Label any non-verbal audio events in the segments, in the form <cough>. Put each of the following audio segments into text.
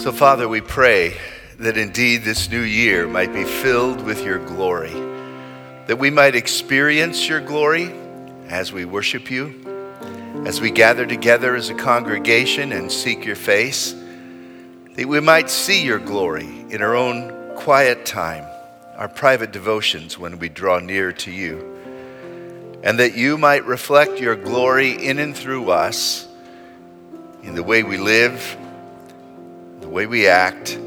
So, Father, we pray that indeed this new year might be filled with your glory, that we might experience your glory as we worship you, as we gather together as a congregation and seek your face, that we might see your glory in our own quiet time, our private devotions when we draw near to you, and that you might reflect your glory in and through us in the way we live, the way we act,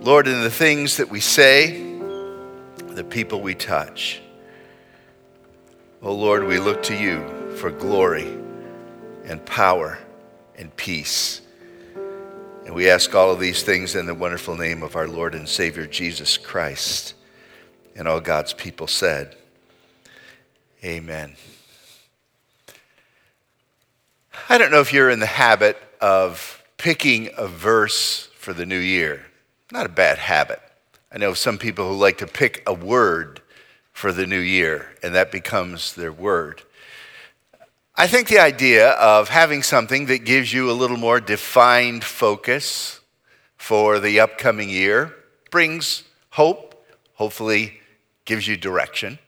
Lord, in the things that we say, the people we touch. Oh Lord, we look to you for glory and power and peace. And we ask all of these things in the wonderful name of our Lord and Savior Jesus Christ. And all God's people said, Amen. I don't know if you're in the habit of picking a verse for the new year. Not a bad habit. I know some people who like to pick a word for the new year, and that becomes their word. I think the idea of having something that gives you a little more defined focus for the upcoming year brings hope, hopefully gives you direction.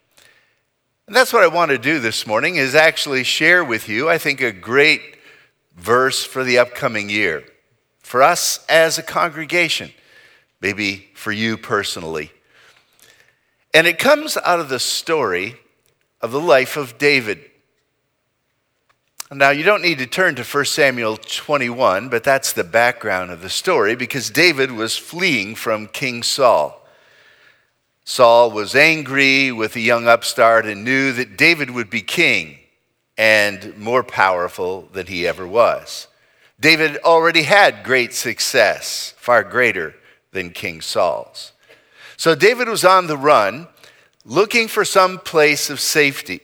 And that's what I want to do this morning is actually share with you, I think, a great verse for the upcoming year. For us as a congregation, maybe for you personally. And it comes out of the story of the life of David. Now, you don't need to turn to 1 Samuel 21, but that's the background of the story because David was fleeing from King Saul. Saul was angry with the young upstart and knew that David would be king and more powerful than he ever was. David already had great success, far greater than King Saul's. So David was on the run, looking for some place of safety.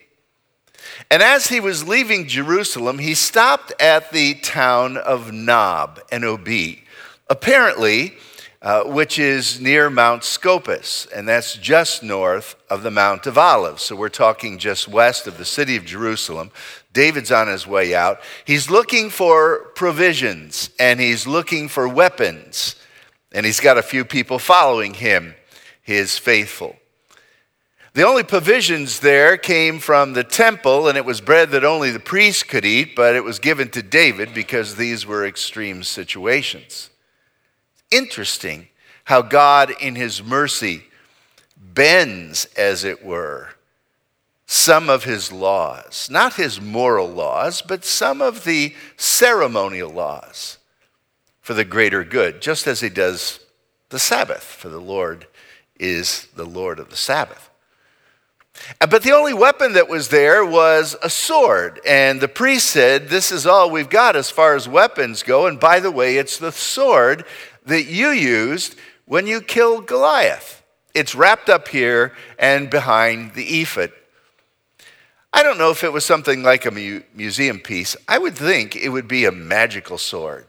And as he was leaving Jerusalem, he stopped at the town of Nob, N O B, apparently, uh, which is near Mount Scopus, and that's just north of the Mount of Olives. So we're talking just west of the city of Jerusalem. David's on his way out. He's looking for provisions and he's looking for weapons, and he's got a few people following him, his faithful. The only provisions there came from the temple, and it was bread that only the priest could eat, but it was given to David because these were extreme situations. Interesting how God, in his mercy, bends, as it were, some of his laws, not his moral laws, but some of the ceremonial laws for the greater good, just as he does the Sabbath, for the Lord is the Lord of the Sabbath. Uh, but the only weapon that was there was a sword. And the priest said, This is all we've got as far as weapons go. And by the way, it's the sword that you used when you killed Goliath. It's wrapped up here and behind the ephod. I don't know if it was something like a mu- museum piece. I would think it would be a magical sword.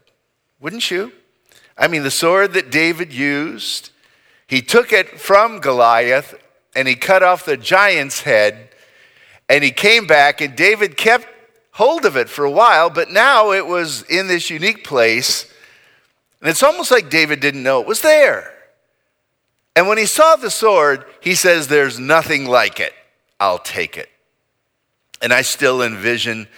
Wouldn't you? I mean, the sword that David used, he took it from Goliath and he cut off the giant's head and he came back and David kept hold of it for a while, but now it was in this unique place. And it's almost like David didn't know it was there. And when he saw the sword, he says, There's nothing like it. I'll take it. And I still envision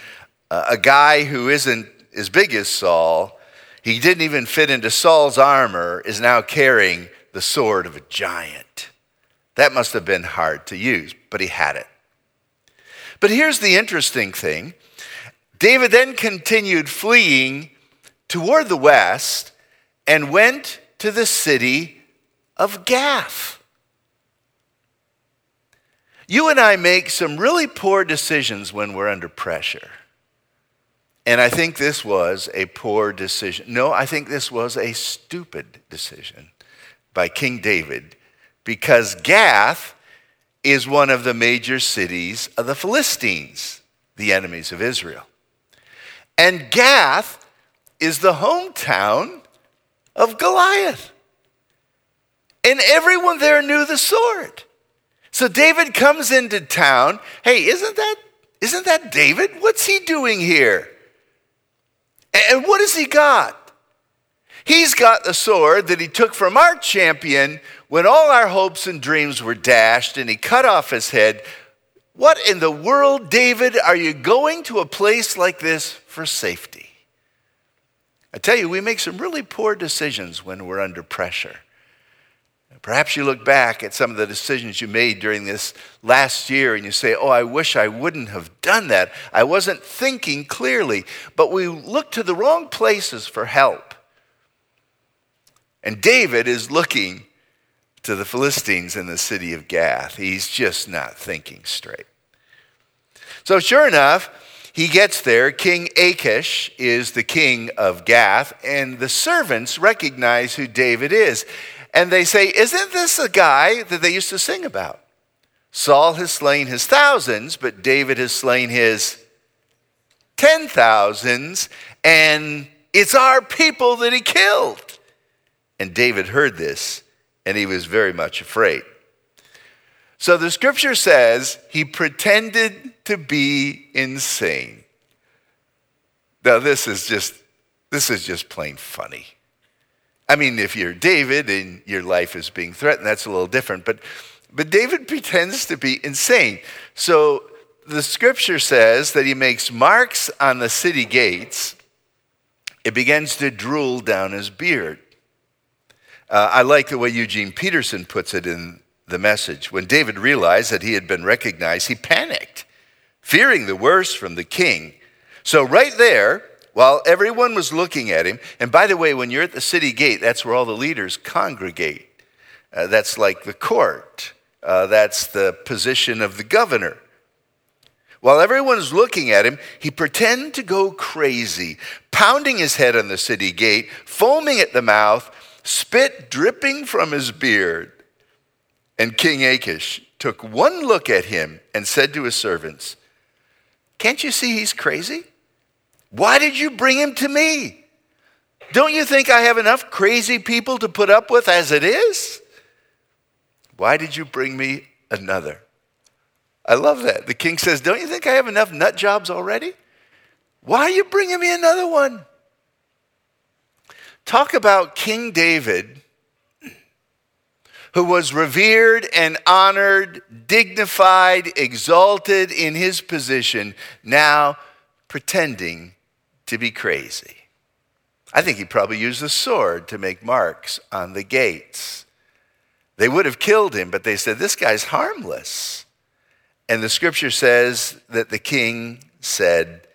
uh, a guy who isn't as big as Saul, he didn't even fit into Saul's armor, is now carrying the sword of a giant. That must have been hard to use, but he had it. But here's the interesting thing David then continued fleeing toward the west and went to the city of Gath. You and I make some really poor decisions when we're under pressure. And I think this was a poor decision. No, I think this was a stupid decision by King David because Gath is one of the major cities of the Philistines, the enemies of Israel. And Gath is the hometown of Goliath. And everyone there knew the sword. So David comes into town. Hey, isn't that isn't that David? What's he doing here? And what has he got? He's got the sword that he took from our champion when all our hopes and dreams were dashed and he cut off his head. What in the world, David, are you going to a place like this for safety? I tell you, we make some really poor decisions when we're under pressure. Perhaps you look back at some of the decisions you made during this last year and you say, Oh, I wish I wouldn't have done that. I wasn't thinking clearly. But we look to the wrong places for help. And David is looking to the Philistines in the city of Gath. He's just not thinking straight. So, sure enough, he gets there. King Achish is the king of Gath, and the servants recognize who David is. And they say, Isn't this a guy that they used to sing about? Saul has slain his thousands, but David has slain his ten thousands, and it's our people that he killed. And David heard this, and he was very much afraid. So the scripture says he pretended to be insane. Now this is just this is just plain funny. I mean, if you're David and your life is being threatened, that's a little different. But, but David pretends to be insane. So the scripture says that he makes marks on the city gates. It begins to drool down his beard. Uh, I like the way Eugene Peterson puts it in the message. When David realized that he had been recognized, he panicked, fearing the worst from the king. So, right there, while everyone was looking at him. And by the way, when you're at the city gate, that's where all the leaders congregate. Uh, that's like the court, uh, that's the position of the governor. While everyone's looking at him, he pretended to go crazy, pounding his head on the city gate, foaming at the mouth, spit dripping from his beard. And King Achish took one look at him and said to his servants, Can't you see he's crazy? Why did you bring him to me? Don't you think I have enough crazy people to put up with as it is? Why did you bring me another? I love that. The king says, Don't you think I have enough nut jobs already? Why are you bringing me another one? Talk about King David, who was revered and honored, dignified, exalted in his position, now pretending to be crazy. I think he probably used a sword to make marks on the gates. They would have killed him, but they said, This guy's harmless. And the scripture says that the king said,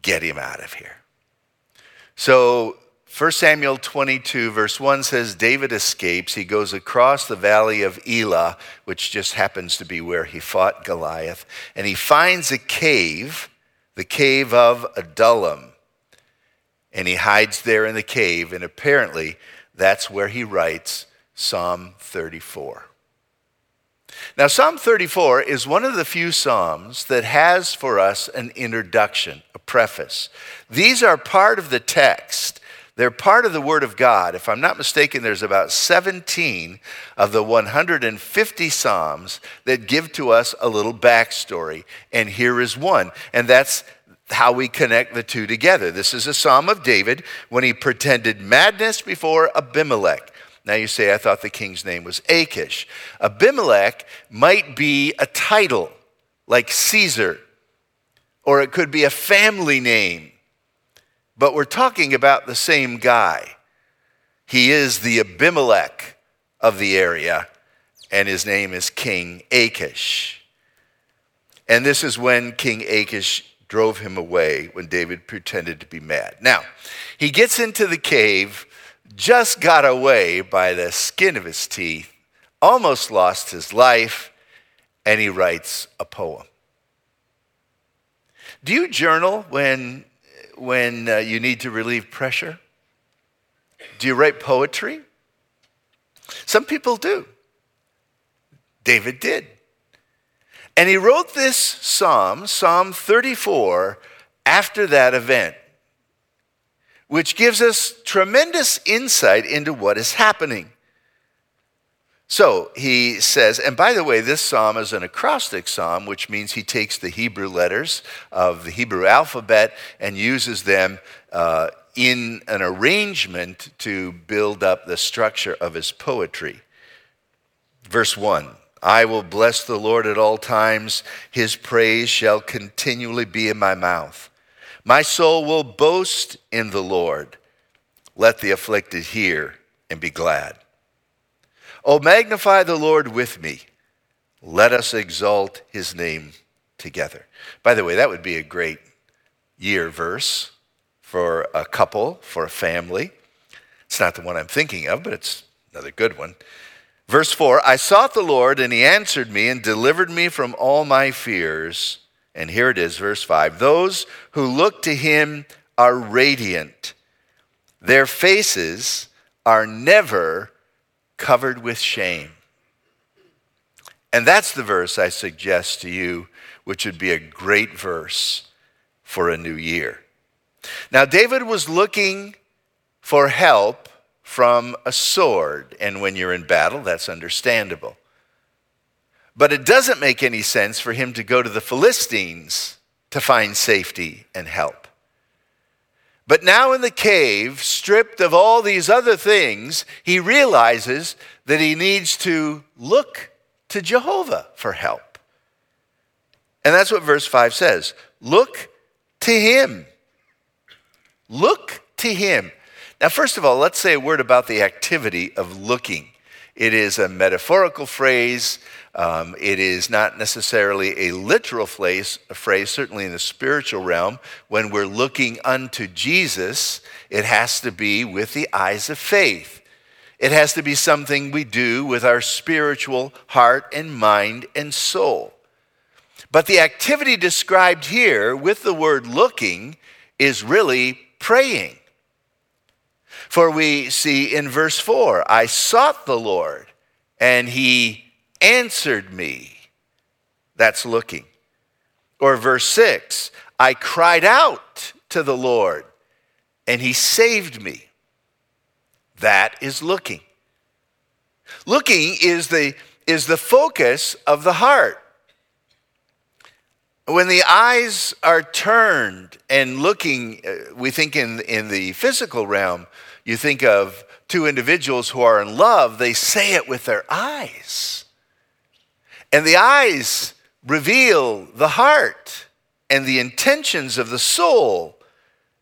Get him out of here. So 1 Samuel 22, verse 1 says David escapes. He goes across the valley of Elah, which just happens to be where he fought Goliath, and he finds a cave, the cave of Adullam and he hides there in the cave, and apparently that's where he writes Psalm 34. Now, Psalm 34 is one of the few Psalms that has for us an introduction, a preface. These are part of the text. They're part of the Word of God. If I'm not mistaken, there's about 17 of the 150 Psalms that give to us a little backstory. And here is one, and that's how we connect the two together. This is a psalm of David when he pretended madness before Abimelech. Now you say, I thought the king's name was Achish. Abimelech might be a title like Caesar, or it could be a family name, but we're talking about the same guy. He is the Abimelech of the area, and his name is King Achish. And this is when King Achish drove him away when David pretended to be mad. Now, he gets into the cave, just got away by the skin of his teeth, almost lost his life, and he writes a poem. Do you journal when, when uh, you need to relieve pressure? Do you write poetry? Some people do. David did. And he wrote this psalm, Psalm 34, after that event, which gives us tremendous insight into what is happening. So he says, and by the way, this psalm is an acrostic psalm, which means he takes the Hebrew letters of the Hebrew alphabet and uses them uh, in an arrangement to build up the structure of his poetry. Verse 1 I will bless the Lord at all times, his praise shall continually be in my mouth. My soul will boast in the Lord. Let the afflicted hear and be glad. Oh, magnify the Lord with me. Let us exalt his name together. By the way, that would be a great year verse for a couple, for a family. It's not the one I'm thinking of, but it's another good one. Verse 4 I sought the Lord, and he answered me and delivered me from all my fears. And here it is, verse 5 Those who look to him are radiant, their faces are never covered with shame. And that's the verse I suggest to you, which would be a great verse for a new year. Now, David was looking for help from a sword. And when you're in battle, that's understandable. But it doesn't make any sense for him to go to the Philistines to find safety and help. But now in the cave, stripped of all these other things, he realizes that he needs to look to Jehovah for help. And that's what verse 5 says look to him. Look to him. Now, first of all, let's say a word about the activity of looking. It is a metaphorical phrase. Um, it is not necessarily a literal phrase, a phrase, certainly in the spiritual realm. When we're looking unto Jesus, it has to be with the eyes of faith. It has to be something we do with our spiritual heart and mind and soul. But the activity described here with the word looking is really praying. For we see in verse 4 I sought the Lord, and he answered me. That's looking. Or verse 6 I cried out to the Lord, and he saved me. That is looking. Looking is the, is the focus of the heart. When the eyes are turned and looking, uh, we think in, in the physical realm, you think of two individuals who are in love, they say it with their eyes. And the eyes reveal the heart and the intentions of the soul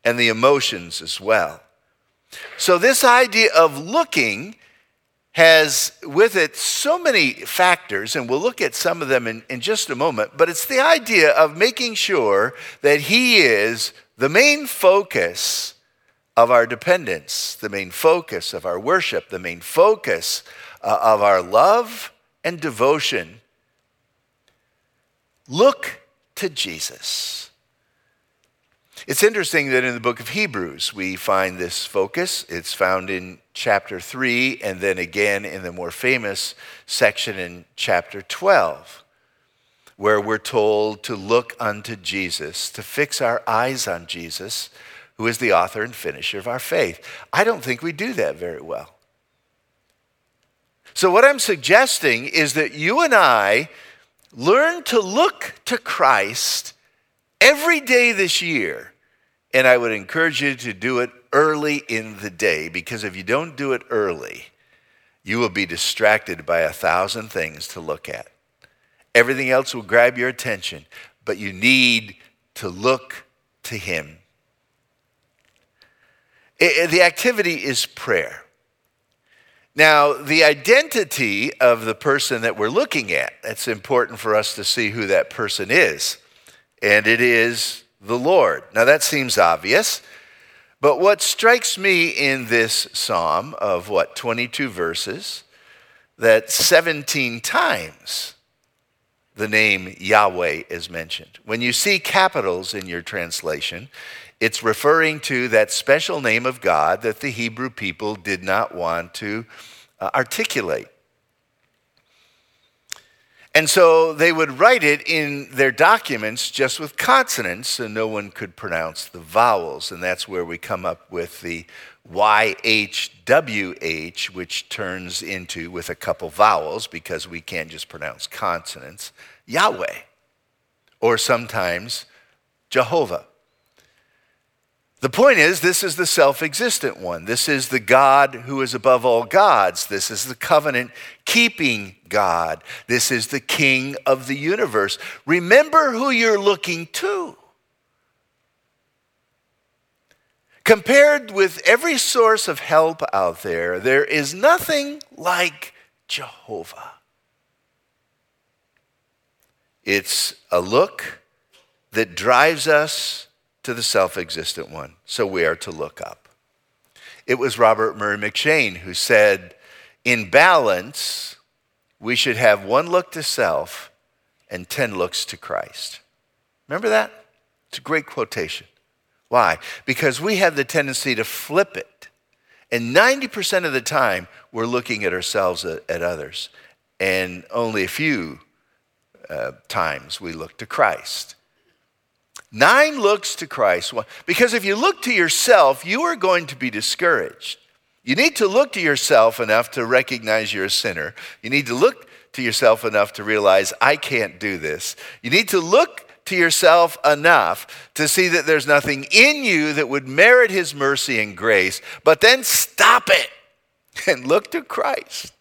and the emotions as well. So, this idea of looking has with it so many factors, and we'll look at some of them in, in just a moment, but it's the idea of making sure that He is the main focus of our dependence, the main focus of our worship, the main focus uh, of our love and devotion. Look to Jesus. It's interesting that in the book of Hebrews we find this focus. It's found in chapter 3 and then again in the more famous section in chapter 12, where we're told to look unto Jesus, to fix our eyes on Jesus who is the author and finisher of our faith. I don't think we do that very well. So, what I'm suggesting is that you and I learn to look to Christ every day this year. And I would encourage you to do it early in the day because if you don't do it early, you will be distracted by a thousand things to look at. Everything else will grab your attention, but you need to look to Him it, the activity is prayer. Now, the identity of the person that we're looking at, that's important for us to see who that person is. And it is the Lord. Now, that seems obvious. But what strikes me in this psalm of what, 22 verses, that 17 times the name Yahweh is mentioned. When you see capitals in your translation, it's referring to that special name of God that the Hebrew people did not want to uh, articulate. And so they would write it in their documents just with consonants, so no one could pronounce the vowels. And that's where we come up with the YHWH, which turns into, with a couple vowels, because we can't just pronounce consonants, Yahweh, or sometimes Jehovah. The point is, this is the self existent one. This is the God who is above all gods. This is the covenant keeping God. This is the King of the universe. Remember who you're looking to. Compared with every source of help out there, there is nothing like Jehovah. It's a look that drives us to the self existent one. So we are to look up. It was Robert Murray M'Cheyne who said, in balance, we should have one look to self and 10 looks to Christ. Remember that? It's a great quotation. Why? Because we have the tendency to flip it. And 90% of the time, we're looking at ourselves at, at others. And only a few uh, times we look to Christ. Nine looks to Christ. Because if you look to yourself, you are going to be discouraged. You need to look to yourself enough to recognize you're a sinner. You need to look to yourself enough to realize, I can't do this. You need to look to yourself enough to see that there's nothing in you that would merit his mercy and grace, but then stop it <laughs> and look to Christ.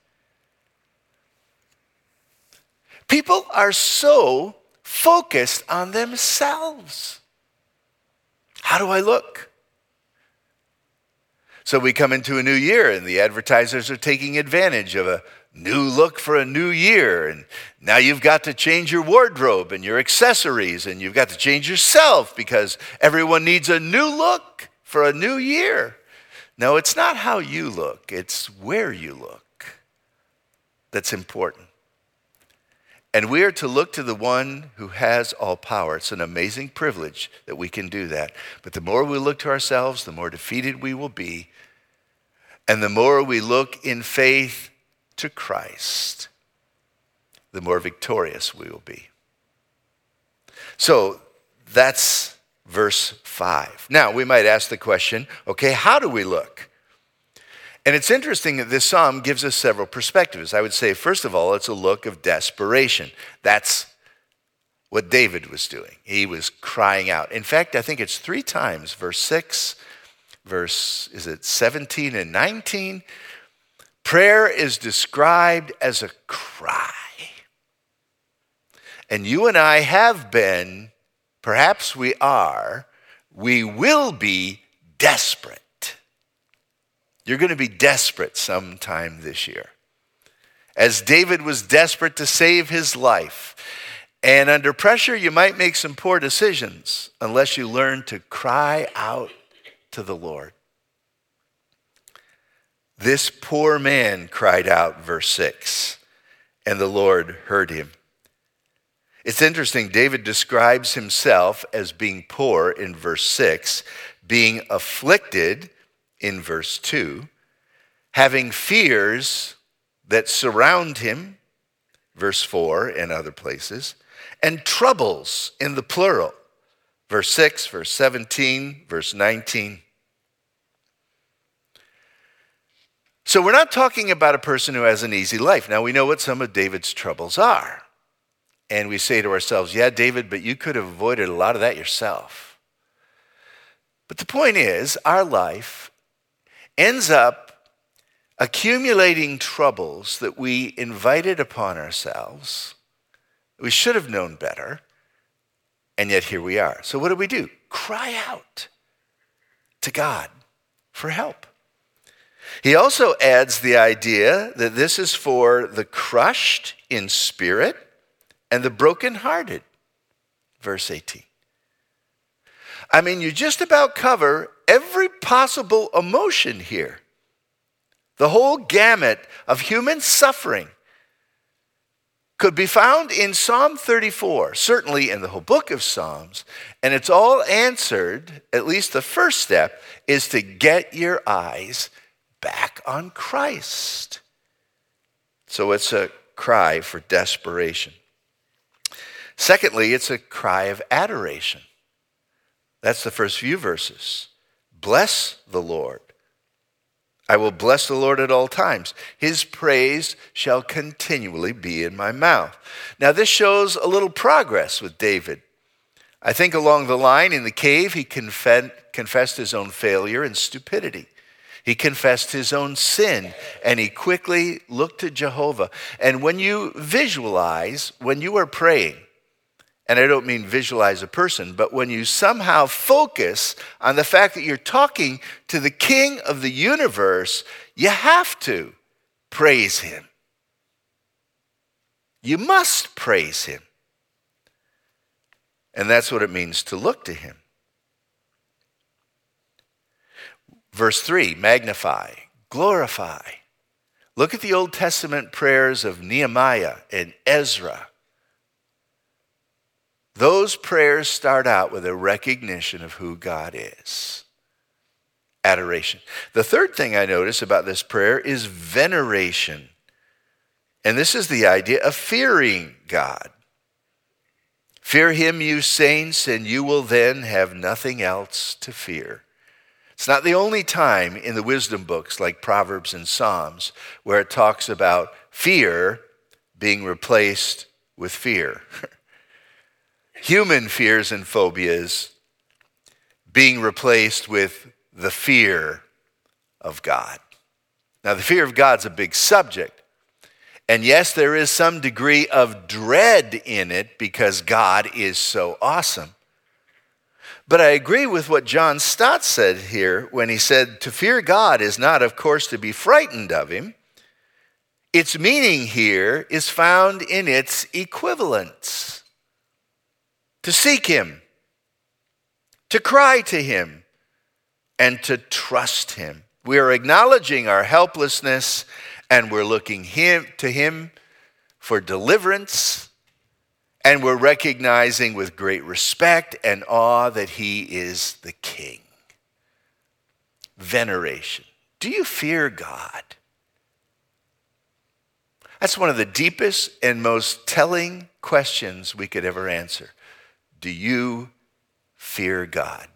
People are so focused on themselves. How do I look? So we come into a new year, and the advertisers are taking advantage of a new look for a new year. And now you've got to change your wardrobe and your accessories, and you've got to change yourself because everyone needs a new look for a new year. No, it's not how you look, it's where you look that's important. And we are to look to the one who has all power. It's an amazing privilege that we can do that. But the more we look to ourselves, the more defeated we will be. And the more we look in faith to Christ, the more victorious we will be. So that's verse 5. Now, we might ask the question okay, how do we look? And it's interesting that this psalm gives us several perspectives. I would say, first of all, it's a look of desperation. That's what David was doing. He was crying out. In fact, I think it's three times, verse 6, verse, is it 17 and 19? Prayer is described as a cry. And you and I have been, perhaps we are, we will be desperate. You're going to be desperate sometime this year. As David was desperate to save his life. And under pressure, you might make some poor decisions unless you learn to cry out to the Lord. This poor man cried out, verse 6, and the Lord heard him. It's interesting, David describes himself as being poor in verse 6, being afflicted in verse 2, having fears that surround him, verse 4 and other places, and troubles in the plural, verse 6, verse 17, verse 19. So we're not talking about a person who has an easy life. Now we know what some of David's troubles are. And we say to ourselves, yeah, David, but you could have avoided a lot of that yourself. But the point is, our life ends up accumulating troubles that we invited upon ourselves. We should have known better, and yet here we are. So, what do we do? Cry out to God for help. He also adds the idea that this is for the crushed in spirit and the brokenhearted. Verse 18. I mean, you just about cover every possible emotion here. The whole gamut of human suffering could be found in Psalm 34, certainly in the whole book of Psalms, and it's all answered, at least the first step is to get your eyes back on Christ. So it's a cry for desperation. Secondly, it's a cry of adoration. That's the first few verses. Bless the Lord. I will bless the Lord at all times. His praise shall continually be in my mouth. Now, this shows a little progress with David. I think along the line in the cave, he confessed his own failure and stupidity. He confessed his own sin and he quickly looked to Jehovah. And when you visualize, when you are praying, and I don't mean visualize a person, but when you somehow focus on the fact that you're talking to the king of the universe, you have to praise him. You must praise him. And that's what it means to look to him. Verse 3 magnify, glorify. Look at the Old Testament prayers of Nehemiah and Ezra. Those prayers start out with a recognition of who God is. Adoration. The third thing I notice about this prayer is veneration. And this is the idea of fearing God. Fear him, you saints, and you will then have nothing else to fear. It's not the only time in the wisdom books like Proverbs and Psalms where it talks about fear being replaced with fear. <laughs> Human fears and phobias being replaced with the fear of God. Now, the fear of God's a big subject. And yes, there is some degree of dread in it because God is so awesome. But I agree with what John Stott said here when he said, To fear God is not, of course, to be frightened of him. Its meaning here is found in its equivalence to seek him, to cry to him, and to trust him. We are acknowledging our helplessness and we're looking him, to Him for deliverance, and we're recognizing with great respect and awe that He is the King. Veneration. Do you fear God? That's one of the deepest and most telling questions we could ever answer. Do you fear God?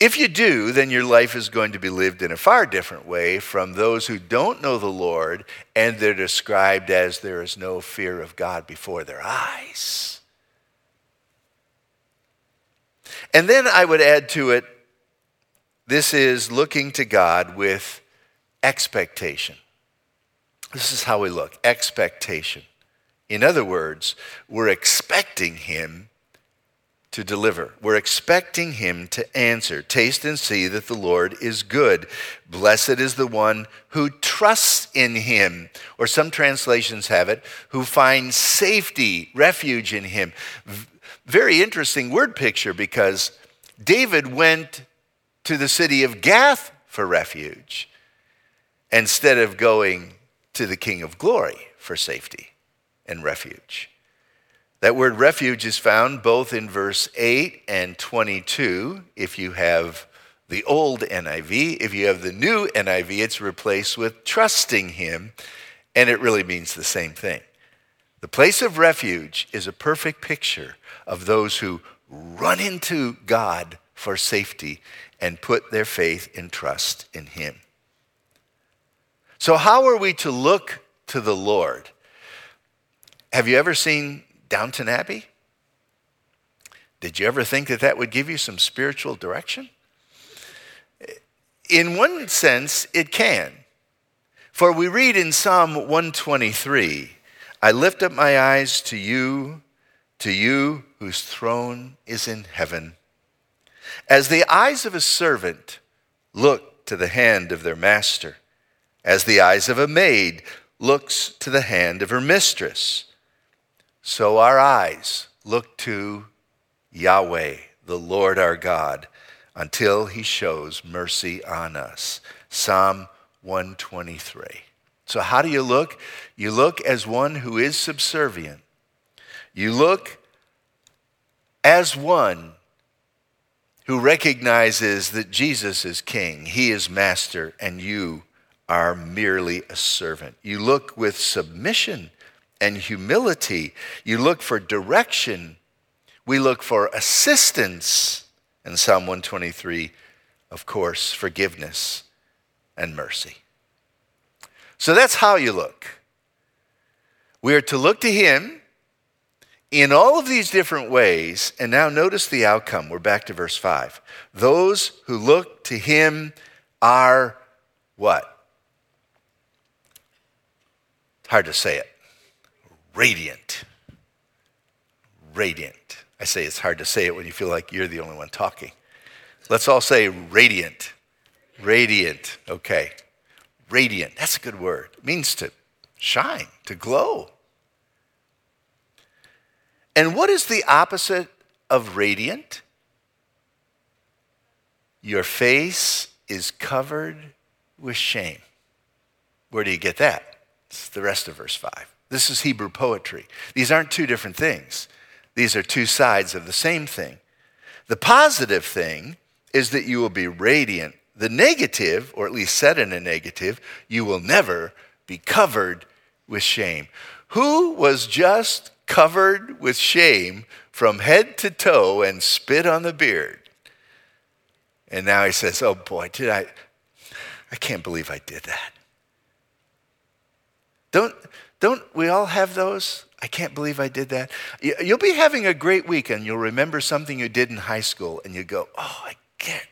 If you do, then your life is going to be lived in a far different way from those who don't know the Lord and they're described as there is no fear of God before their eyes. And then I would add to it this is looking to God with expectation. This is how we look expectation. In other words, we're expecting Him to deliver. We're expecting him to answer. Taste and see that the Lord is good. Blessed is the one who trusts in him. Or some translations have it, who finds safety, refuge in him. Very interesting word picture because David went to the city of Gath for refuge instead of going to the King of Glory for safety and refuge. That word refuge is found both in verse 8 and 22 if you have the old NIV. If you have the new NIV, it's replaced with trusting Him, and it really means the same thing. The place of refuge is a perfect picture of those who run into God for safety and put their faith and trust in Him. So, how are we to look to the Lord? Have you ever seen Downton Abbey? Did you ever think that that would give you some spiritual direction? In one sense, it can. For we read in Psalm 123 I lift up my eyes to you, to you whose throne is in heaven. As the eyes of a servant look to the hand of their master, as the eyes of a maid looks to the hand of her mistress so our eyes look to Yahweh, the Lord our God, until he shows mercy on us. Psalm 123. So, how do you look? You look as one who is subservient. You look as one who recognizes that Jesus is king, he is master, and you are merely a servant. You look with submission and humility. You look for direction. We look for assistance. And Psalm 123, of course, forgiveness and mercy. So that's how you look. We are to look to Him in all of these different ways. And now notice the outcome. We're back to verse 5. Those who look to Him are what? It's hard to say it. Radiant. Radiant. I say it's hard to say it when you feel like you're the only one talking. Let's all say radiant. Radiant. Okay. Radiant. That's a good word. It means to shine, to glow. And what is the opposite of radiant? Your face is covered with shame. Where do you get that? It's the rest of verse 5. This is Hebrew poetry. These aren't two different things, these are two sides of the same thing. The positive thing is that you will be radiant. The negative, or at least set in a negative, you will never be covered with shame. Who was just covered with shame from head to toe and spit on the beard? And now he says, Oh boy, did I, I can't believe I did that. Don't, don't we all have those? I can't believe I did that. You'll be having a great week and you'll remember something you did in high school and you go, oh, I can't,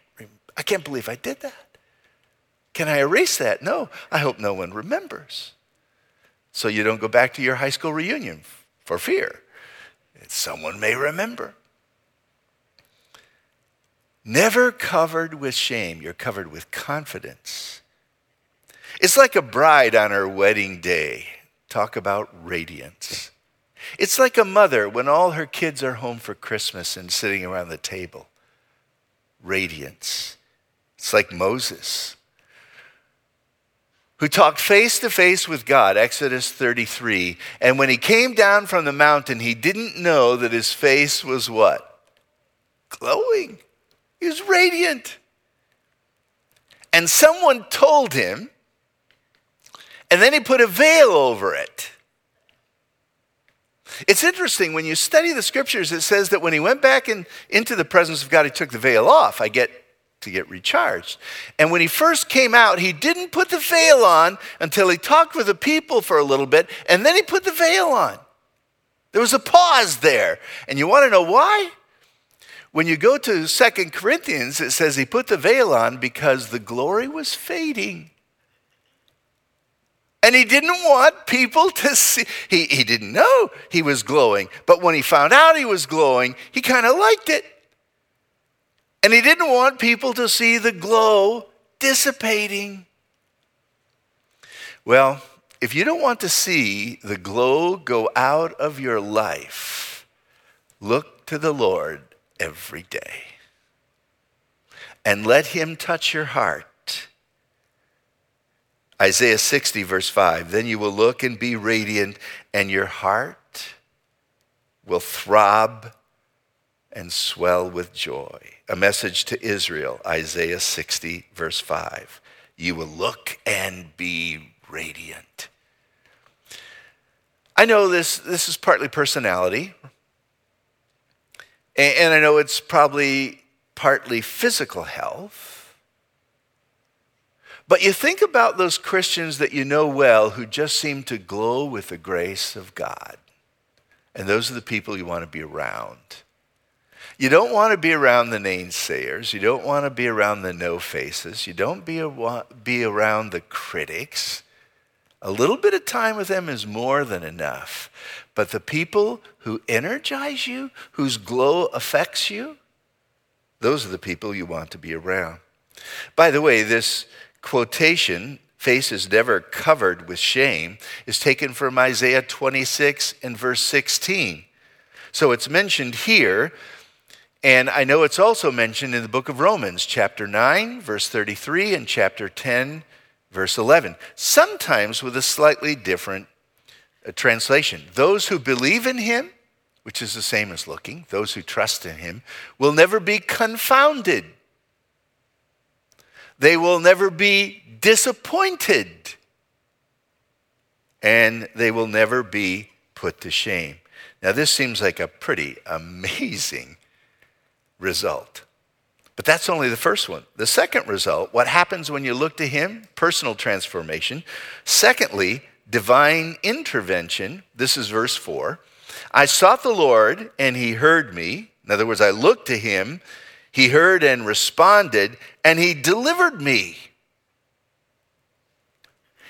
I can't believe I did that. Can I erase that? No, I hope no one remembers. So you don't go back to your high school reunion for fear. that Someone may remember. Never covered with shame, you're covered with confidence. It's like a bride on her wedding day. Talk about radiance. It's like a mother when all her kids are home for Christmas and sitting around the table. Radiance. It's like Moses, who talked face to face with God, Exodus 33. And when he came down from the mountain, he didn't know that his face was what? Glowing. He was radiant. And someone told him and then he put a veil over it. It's interesting when you study the scriptures, it says that when he went back in, into the presence of God, he took the veil off. I get to get recharged. And when he first came out, he didn't put the veil on until he talked with the people for a little bit, and then he put the veil on. There was a pause there. And you want to know why? When you go to Second Corinthians, it says he put the veil on because the glory was fading. And he didn't want people to see. He, he didn't know he was glowing. But when he found out he was glowing, he kind of liked it. And he didn't want people to see the glow dissipating. Well, if you don't want to see the glow go out of your life, look to the Lord every day and let him touch your heart Isaiah 60, verse 5 Then you will look and be radiant, and your heart will throb and swell with joy. A message to Israel, Isaiah 60, verse 5. You will look and be radiant. I know this, this is partly personality, and I know it's probably partly physical health. But you think about those Christians that you know well who just seem to glow with the grace of God. And those are the people you want to be around. You don't want to be around the naysayers. You don't want to be around the no faces. You don't be, a, be around the critics. A little bit of time with them is more than enough. But the people who energize you, whose glow affects you, those are the people you want to be around. By the way, this quotation, faces never covered with shame, is taken from Isaiah 26 and verse 16. So it's mentioned here, and I know it's also mentioned in the book of Romans, chapter 9, verse 33, and chapter 10, verse 11, sometimes with a slightly different uh, translation. Those who believe in him, which is the same as looking, those who trust in him, will never be confounded. They will never be disappointed. And they will never be put to shame. Now, this seems like a pretty amazing result. But that's only the first one. The second result, what happens when you look to Him? Personal transformation. Secondly, divine intervention. This is verse 4. I sought the Lord, and He heard me. In other words, I looked to Him. He heard and responded, and He delivered me.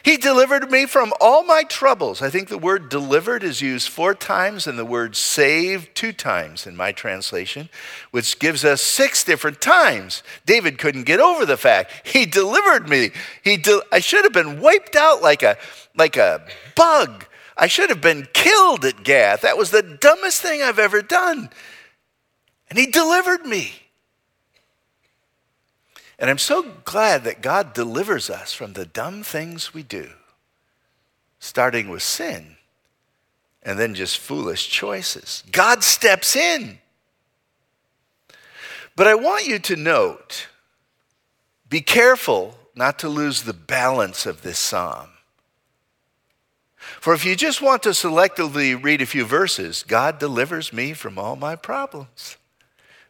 He delivered me from all my troubles. I think the word delivered is used four times and the word saved two times in my translation, which gives us six different times. David couldn't get over the fact he delivered me. He de- I should have been wiped out like a, like a bug. I should have been killed at Gath. That was the dumbest thing I've ever done. And he delivered me. And I'm so glad that God delivers us from the dumb things we do, starting with sin and then just foolish choices. God steps in. But I want you to note be careful not to lose the balance of this psalm. For if you just want to selectively read a few verses, God delivers me from all my problems.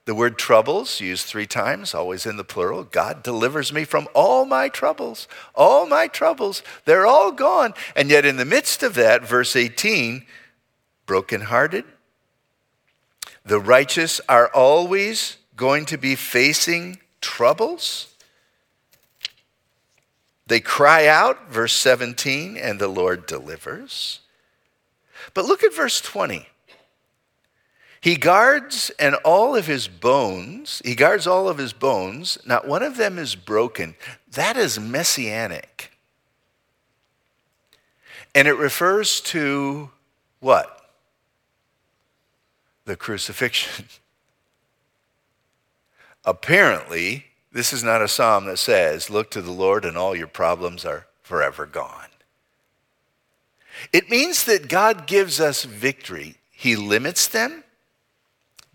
The word troubles, used three times, always in the plural. God delivers me from all my troubles. All my troubles. They're all gone. And yet, in the midst of that, verse 18, brokenhearted. The righteous are always going to be facing troubles. They cry out, verse 17, and the Lord delivers. But look at verse 20. He guards and all of his bones, he guards all of his bones, not one of them is broken. That is messianic. And it refers to what? The crucifixion. <laughs> Apparently, this is not a psalm that says, Look to the Lord and all your problems are forever gone. It means that God gives us victory. He limits them,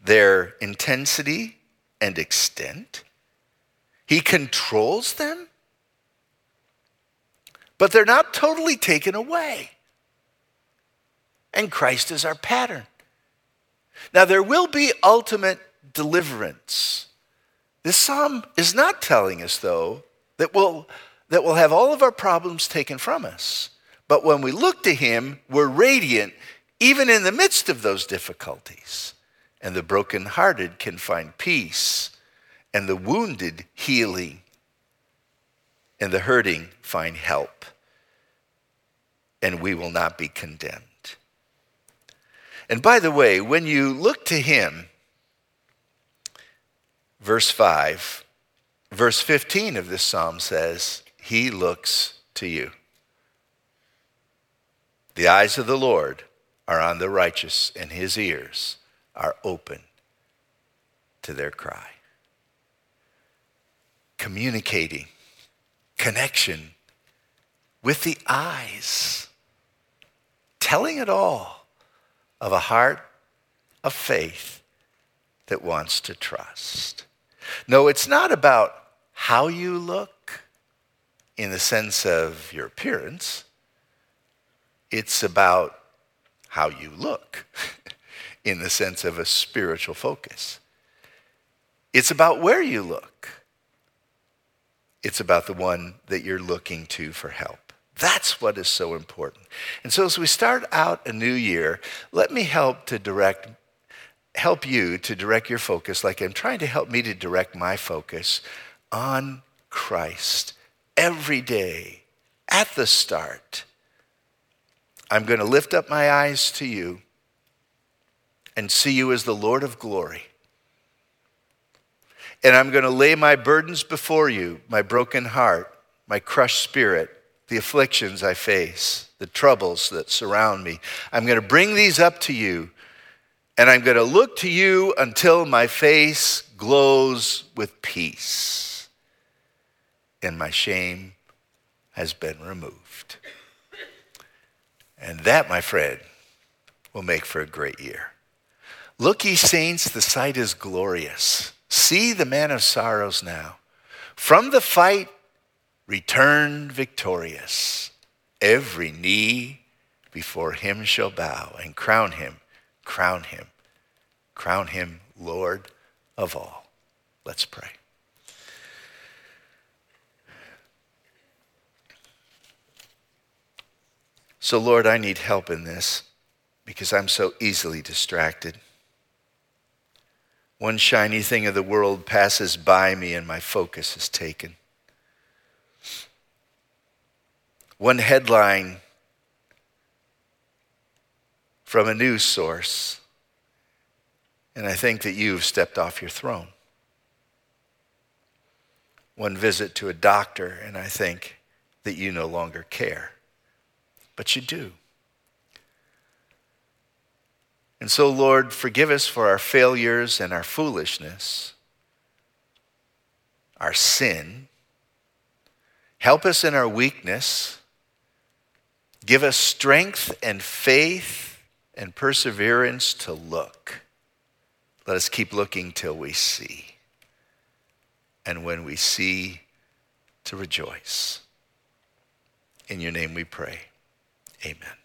their intensity and extent. He controls them, but they're not totally taken away. And Christ is our pattern. Now, there will be ultimate deliverance. This psalm is not telling us, though, that we'll, that we'll have all of our problems taken from us. But when we look to Him, we're radiant even in the midst of those difficulties and the brokenhearted can find peace, and the wounded healing, and the hurting find help, and we will not be condemned. And by the way, when you look to him, verse 5, verse 15 of this psalm says, He looks to you. The eyes of the Lord are on the righteous, and his ears are open to their cry. Communicating, connection with the eyes, telling it all of a heart of faith that wants to trust. No, it's not about how you look in the sense of your appearance, it's about how you look. <laughs> in the sense of a spiritual focus. It's about where you look, it's about the one that you're looking to for help. That's what is so important. And so as we start out a new year, let me help to direct help you to direct your focus like I'm trying to help me to direct my focus on Christ every day at the start. I'm going to lift up my eyes to you and see you as the Lord of glory. And I'm going to lay my burdens before you, my broken heart, my crushed spirit, the afflictions I face, the troubles that surround me. I'm going to bring these up to you, and I'm going to look to you until my face glows with peace and my shame has been removed. And that, my friend, will make for a great year. Look, ye saints, the sight is glorious. See the man of sorrows now. From the fight return victorious. Every knee before him shall bow and crown him, crown him, crown him Lord of all. Let's pray. So, Lord, I need help in this because I'm so easily distracted. One shiny thing of the world passes by me and my focus is taken. One headline from a news source, and I think that you've stepped off your throne. One visit to a doctor, and I think that you no longer care but you do. And so, Lord, forgive us for our failures and our foolishness, our sin. Help us in our weakness. Give us strength and faith and perseverance to look. Let us keep looking till we see. And when we see, to rejoice. In your name we pray. Amen.